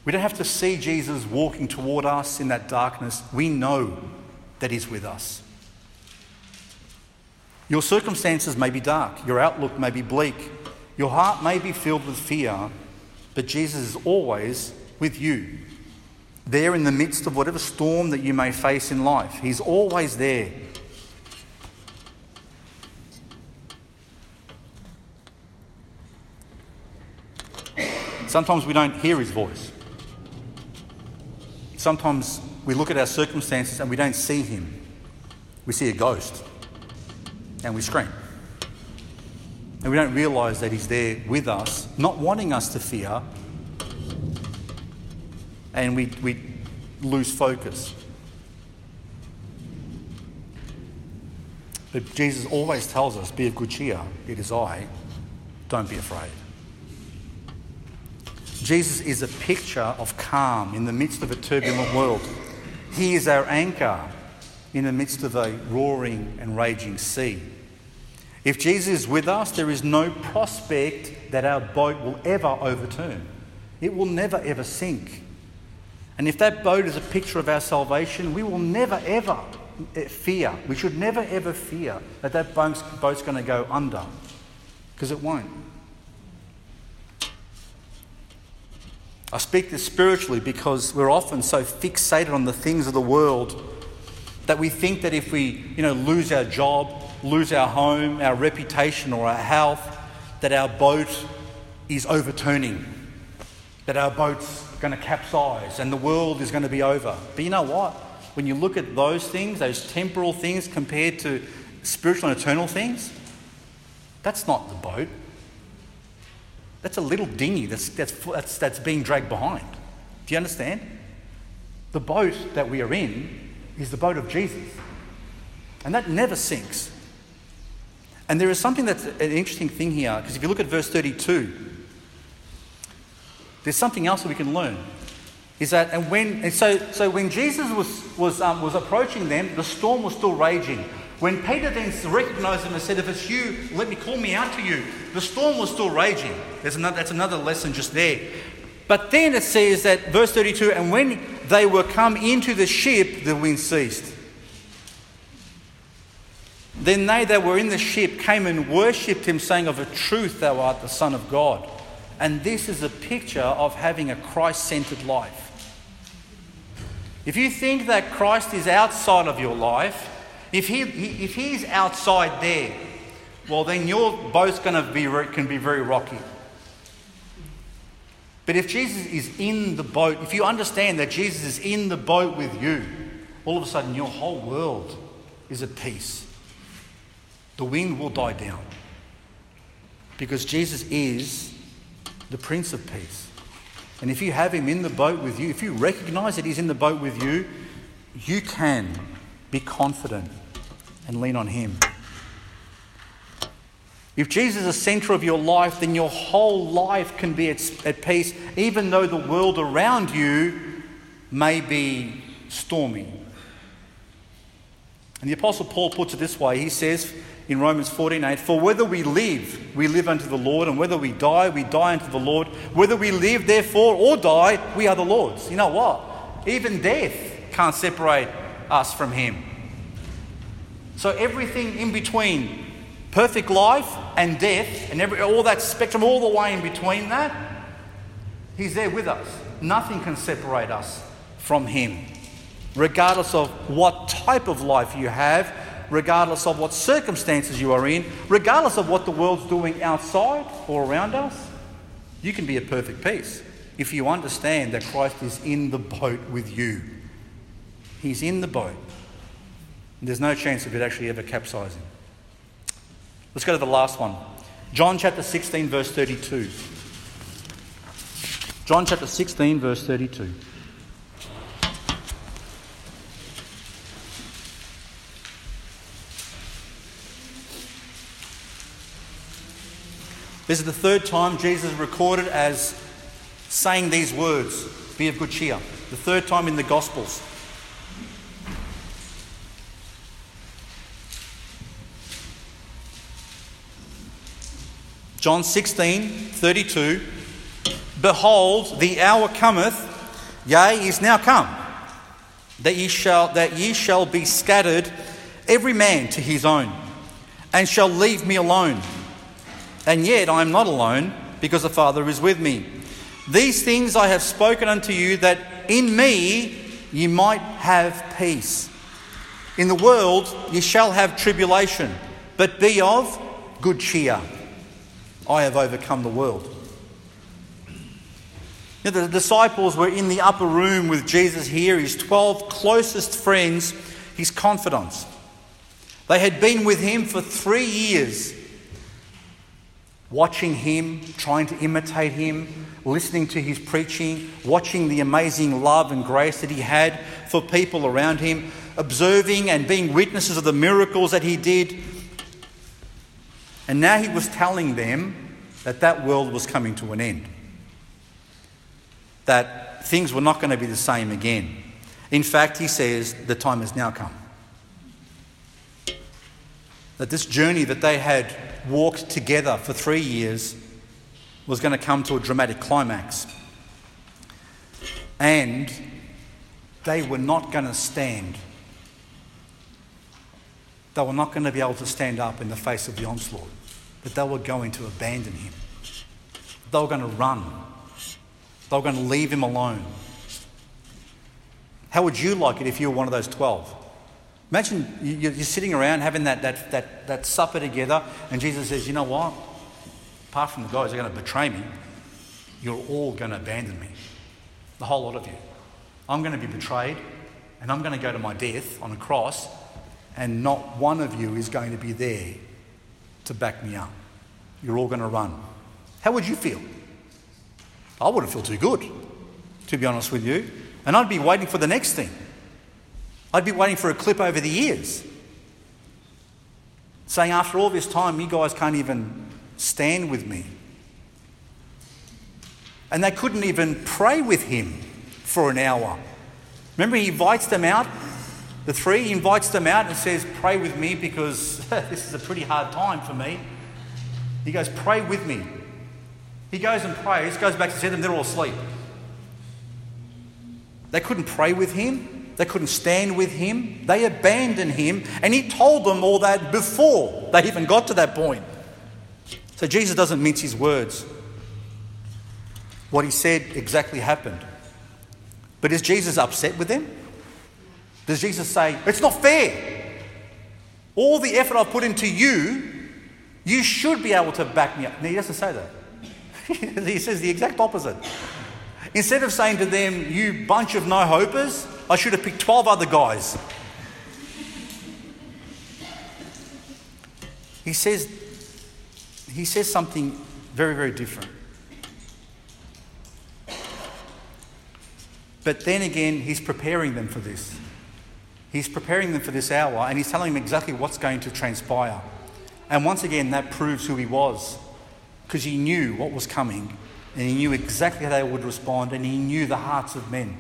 We don't have to see Jesus walking toward us in that darkness. We know that he's with us. Your circumstances may be dark, your outlook may be bleak, your heart may be filled with fear, but Jesus is always with you there in the midst of whatever storm that you may face in life. He's always there. Sometimes we don't hear his voice. Sometimes we look at our circumstances and we don't see him. We see a ghost and we scream. And we don't realise that he's there with us, not wanting us to fear, and we, we lose focus. But Jesus always tells us, Be of good cheer, it is I, don't be afraid. Jesus is a picture of calm in the midst of a turbulent world. He is our anchor in the midst of a roaring and raging sea. If Jesus is with us, there is no prospect that our boat will ever overturn. It will never ever sink. And if that boat is a picture of our salvation, we will never ever eh, fear. We should never ever fear that that boat's, going to go under, because it won't. I speak this spiritually because we're often so fixated on the things of the world that we think that if we, you know, lose our job, lose our home, our reputation, or our health, that our boat is overturning, that our boat's going to capsize and the world is going to be over. But you know what? When you look at those things, those temporal things compared to spiritual and eternal things, that's not the boat. That's a little dinghy that's, that's, that's, that's being dragged behind. Do you understand? The boat that we are in is the boat of Jesus. And that never sinks. And there is something that's an interesting thing here, because if you look at verse 32, there's something else that we can learn. Is that, and when, and so, so when Jesus was, was, um, was approaching them, the storm was still raging. When Peter then recognized him and said, If it's you, let me call me out to you, the storm was still raging. There's another, that's another lesson just there. But then it says that, verse 32, and when they were come into the ship, the wind ceased. Then they that were in the ship came and worshipped him, saying, Of a truth, thou art the Son of God. And this is a picture of having a Christ centered life. If you think that Christ is outside of your life, if, he, if he's outside there, well, then your boat's going to be, can be very rocky. But if Jesus is in the boat, if you understand that Jesus is in the boat with you, all of a sudden your whole world is at peace. The wind will die down. Because Jesus is the Prince of Peace. And if you have him in the boat with you, if you recognize that he's in the boat with you, you can be confident and lean on him. If Jesus is the center of your life, then your whole life can be at, at peace, even though the world around you may be stormy. And the Apostle Paul puts it this way he says in Romans 14:8, For whether we live, we live unto the Lord, and whether we die, we die unto the Lord. Whether we live, therefore, or die, we are the Lord's. You know what? Even death can't separate us from Him. So everything in between perfect life and death, and every, all that spectrum, all the way in between that, He's there with us. Nothing can separate us from Him, regardless of what type of life you have, regardless of what circumstances you are in, regardless of what the world's doing outside or around us. You can be at perfect peace if you understand that Christ is in the boat with you. He's in the boat. There's no chance of it actually ever capsizing. Let's go to the last one. John chapter 16, verse 32. John chapter 16, verse 32. This is the third time Jesus is recorded as saying these words be of good cheer. The third time in the Gospels. John 16, 32. Behold, the hour cometh, yea, is now come, that ye shall, that ye shall be scattered, every man to his own, and shall leave me alone. And yet I am not alone, because the Father is with me. These things I have spoken unto you, that in me ye might have peace. In the world ye shall have tribulation, but be of good cheer. I have overcome the world. You the disciples were in the upper room with Jesus here, his 12 closest friends, his confidants. They had been with him for three years, watching him, trying to imitate him, listening to his preaching, watching the amazing love and grace that he had for people around him, observing and being witnesses of the miracles that he did, and now he was telling them that that world was coming to an end, that things were not going to be the same again. In fact, he says the time has now come. That this journey that they had walked together for three years was going to come to a dramatic climax. And they were not going to stand. They were not going to be able to stand up in the face of the onslaught that they were going to abandon him. They were going to run. They were going to leave him alone. How would you like it if you were one of those 12? Imagine you're sitting around having that, that, that, that supper together, and Jesus says, You know what? Apart from the guys who are going to betray me, you're all going to abandon me. The whole lot of you. I'm going to be betrayed, and I'm going to go to my death on a cross, and not one of you is going to be there to back me up. You're all going to run. How would you feel? I wouldn't feel too good, to be honest with you. And I'd be waiting for the next thing. I'd be waiting for a clip over the ears. saying, After all this time, you guys can't even stand with me. And they couldn't even pray with him for an hour. Remember, he invites them out, the three, he invites them out and says, Pray with me because this is a pretty hard time for me. He goes, Pray with me. He goes and prays, goes back to see them, they're all asleep. They couldn't pray with him. They couldn't stand with him. They abandoned him. And he told them all that before they even got to that point. So Jesus doesn't mince his words. What he said exactly happened. But is Jesus upset with them? Does Jesus say, It's not fair? All the effort I've put into you, you should be able to back me up. No, he doesn't say that. he says the exact opposite. Instead of saying to them, You bunch of no hopers, I should have picked 12 other guys. He says, he says something very, very different. But then again, he's preparing them for this. He's preparing them for this hour and he's telling them exactly what's going to transpire. And once again, that proves who he was because he knew what was coming and he knew exactly how they would respond and he knew the hearts of men.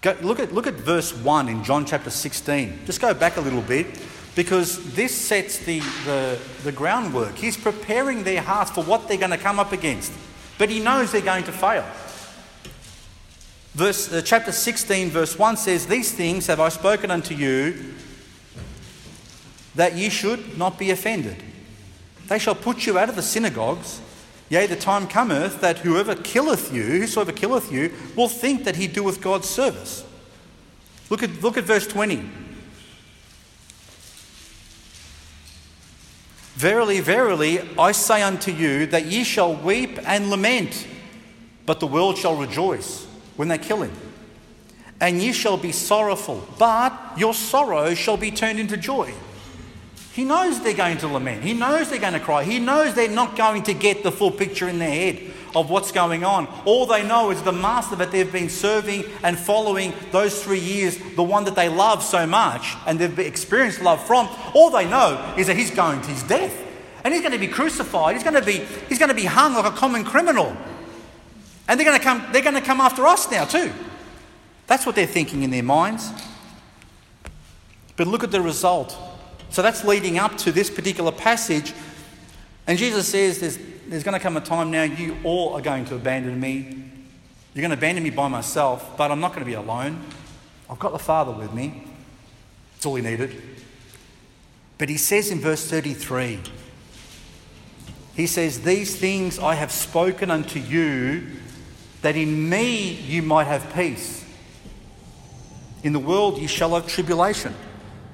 Go, look, at, look at verse 1 in John chapter 16. Just go back a little bit because this sets the, the, the groundwork. He's preparing their hearts for what they're going to come up against, but he knows they're going to fail. Verse, uh, chapter 16, verse 1 says, These things have I spoken unto you, that ye should not be offended. They shall put you out of the synagogues. Yea, the time cometh that whoever killeth you, whosoever killeth you, will think that he doeth God's service. Look at, look at verse 20. Verily, verily, I say unto you that ye shall weep and lament, but the world shall rejoice when they kill him. And ye shall be sorrowful, but your sorrow shall be turned into joy. He knows they're going to lament. He knows they're going to cry. He knows they're not going to get the full picture in their head of what's going on. All they know is the master that they've been serving and following those three years, the one that they love so much and they've experienced love from. All they know is that he's going to his death. And he's going to be crucified. He's going to be, he's going to be hung like a common criminal. And they're going, to come, they're going to come after us now, too. That's what they're thinking in their minds. But look at the result. So that's leading up to this particular passage. And Jesus says there's, there's going to come a time now you all are going to abandon me. You're going to abandon me by myself, but I'm not going to be alone. I've got the Father with me. That's all he needed. But he says in verse 33, he says, These things I have spoken unto you that in me you might have peace. In the world you shall have tribulation,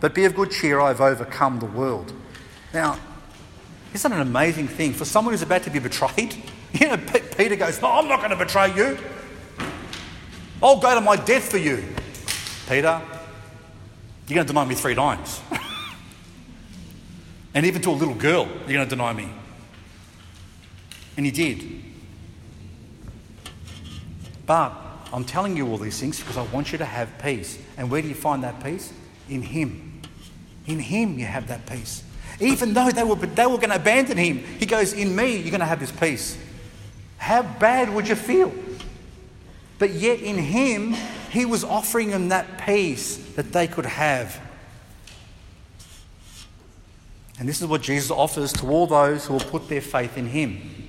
but be of good cheer, I have overcome the world. Now, isn't that an amazing thing for someone who's about to be betrayed? You know, Peter goes, No, I'm not going to betray you. I'll go to my death for you. Peter, you're going to deny me three times. and even to a little girl, you're going to deny me. And he did. But I'm telling you all these things because I want you to have peace. And where do you find that peace? In Him. In Him, you have that peace. Even though they were, they were going to abandon Him, He goes, In me, you're going to have this peace. How bad would you feel? But yet, in Him, He was offering them that peace that they could have. And this is what Jesus offers to all those who will put their faith in Him.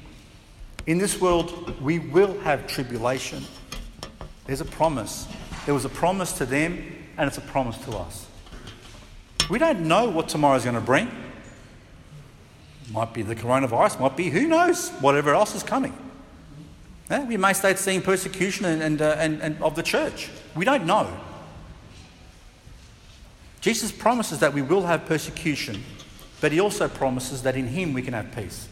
In this world, we will have tribulation. There's a promise. There was a promise to them, and it's a promise to us. We don't know what tomorrow's going to bring. Might be the coronavirus, might be who knows, whatever else is coming. Yeah, we may start seeing persecution and, and, uh, and, and of the church. We don't know. Jesus promises that we will have persecution, but he also promises that in him we can have peace.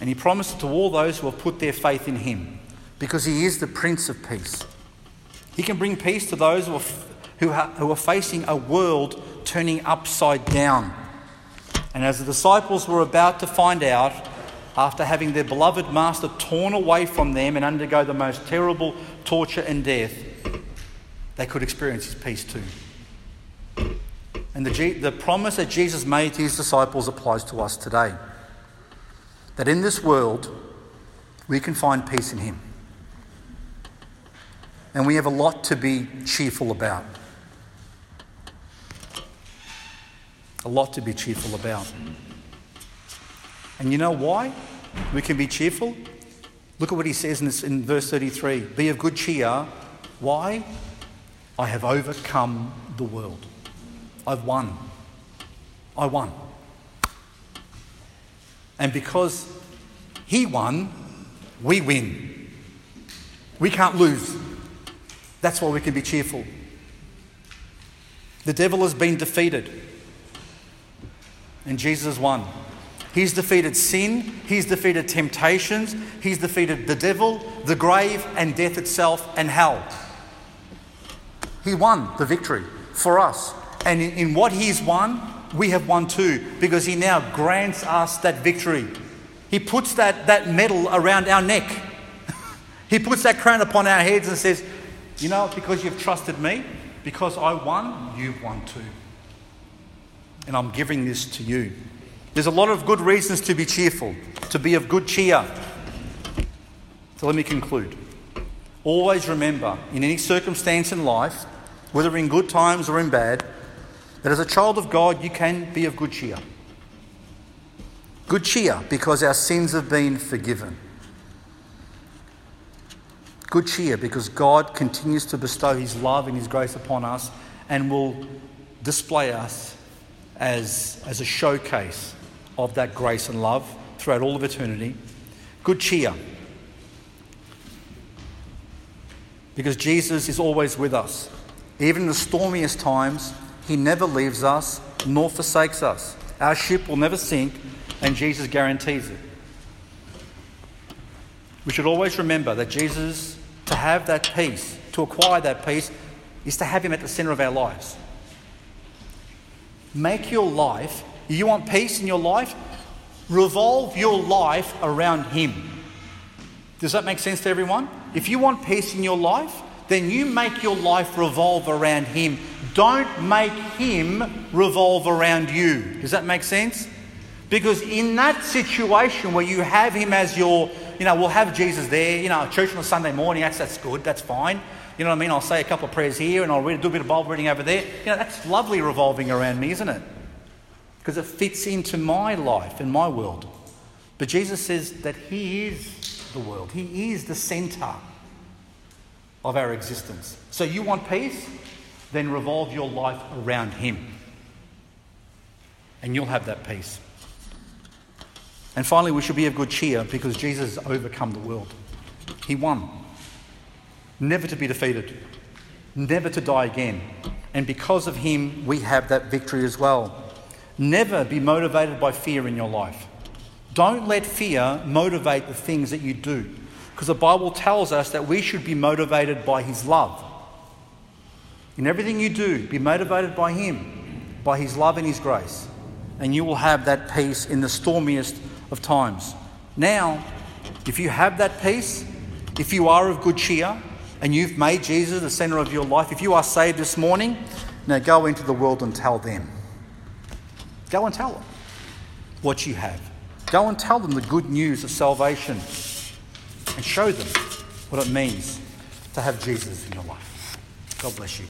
And he promised to all those who have put their faith in him, because he is the Prince of Peace. He can bring peace to those who are, who, who are facing a world turning upside down. And as the disciples were about to find out, after having their beloved master torn away from them and undergo the most terrible torture and death, they could experience his peace too. And the, the promise that Jesus made to his disciples applies to us today. That in this world, we can find peace in him. And we have a lot to be cheerful about. A lot to be cheerful about. And you know why we can be cheerful? Look at what he says in, this, in verse 33 Be of good cheer. Why? I have overcome the world. I've won. I won. And because he won, we win. We can't lose. That's why we can be cheerful. The devil has been defeated, and Jesus won. He's defeated sin, he's defeated temptations, he's defeated the devil, the grave, and death itself, and hell. He won the victory for us. And in, what he's won, we have won too, because he now grants us that victory. He puts that, that medal around our neck. he puts that crown upon our heads and says, You know, because you've trusted me, because I won, you've won too. And I'm giving this to you. There's a lot of good reasons to be cheerful, to be of good cheer. So let me conclude. Always remember, in any circumstance in life, whether in good times or in bad, that as a child of God, you can be of good cheer. Good cheer because our sins have been forgiven. Good cheer because God continues to bestow His love and His grace upon us and will display us as, as a showcase of that grace and love throughout all of eternity. Good cheer because Jesus is always with us. Even in the stormiest times, He never leaves us nor forsakes us. Our ship will never sink and Jesus guarantees it. We should always remember that Jesus, to have that peace, to acquire that peace, is to have Him at the center of our lives. Make your life, you want peace in your life? Revolve your life around Him. Does that make sense to everyone? If you want peace in your life, then you make your life revolve around Him. Don't make Him revolve around you. Does that make sense? Because in that situation where you have him as your, you know, we'll have Jesus there, you know, church on a Sunday morning, that's, that's good, that's fine. You know what I mean? I'll say a couple of prayers here and I'll read, do a bit of Bible reading over there. You know, that's lovely revolving around me, isn't it? Because it fits into my life and my world. But Jesus says that He is the world, He is the center of our existence. So you want peace? Then revolve your life around Him. And you'll have that peace. And finally, we should be of good cheer because Jesus has overcome the world. He won. Never to be defeated, never to die again. And because of him, we have that victory as well. Never be motivated by fear in your life. Don't let fear motivate the things that you do. Because the Bible tells us that we should be motivated by his love. In everything you do, be motivated by him, by his love and his grace. And you will have that peace in the stormiest of times. Now, if you have that peace, if you are of good cheer, and you've made Jesus the center of your life, if you are saved this morning, now go into the world and tell them. Go and tell them what you have. Go and tell them the good news of salvation and show them what it means to have Jesus in your life. God bless you.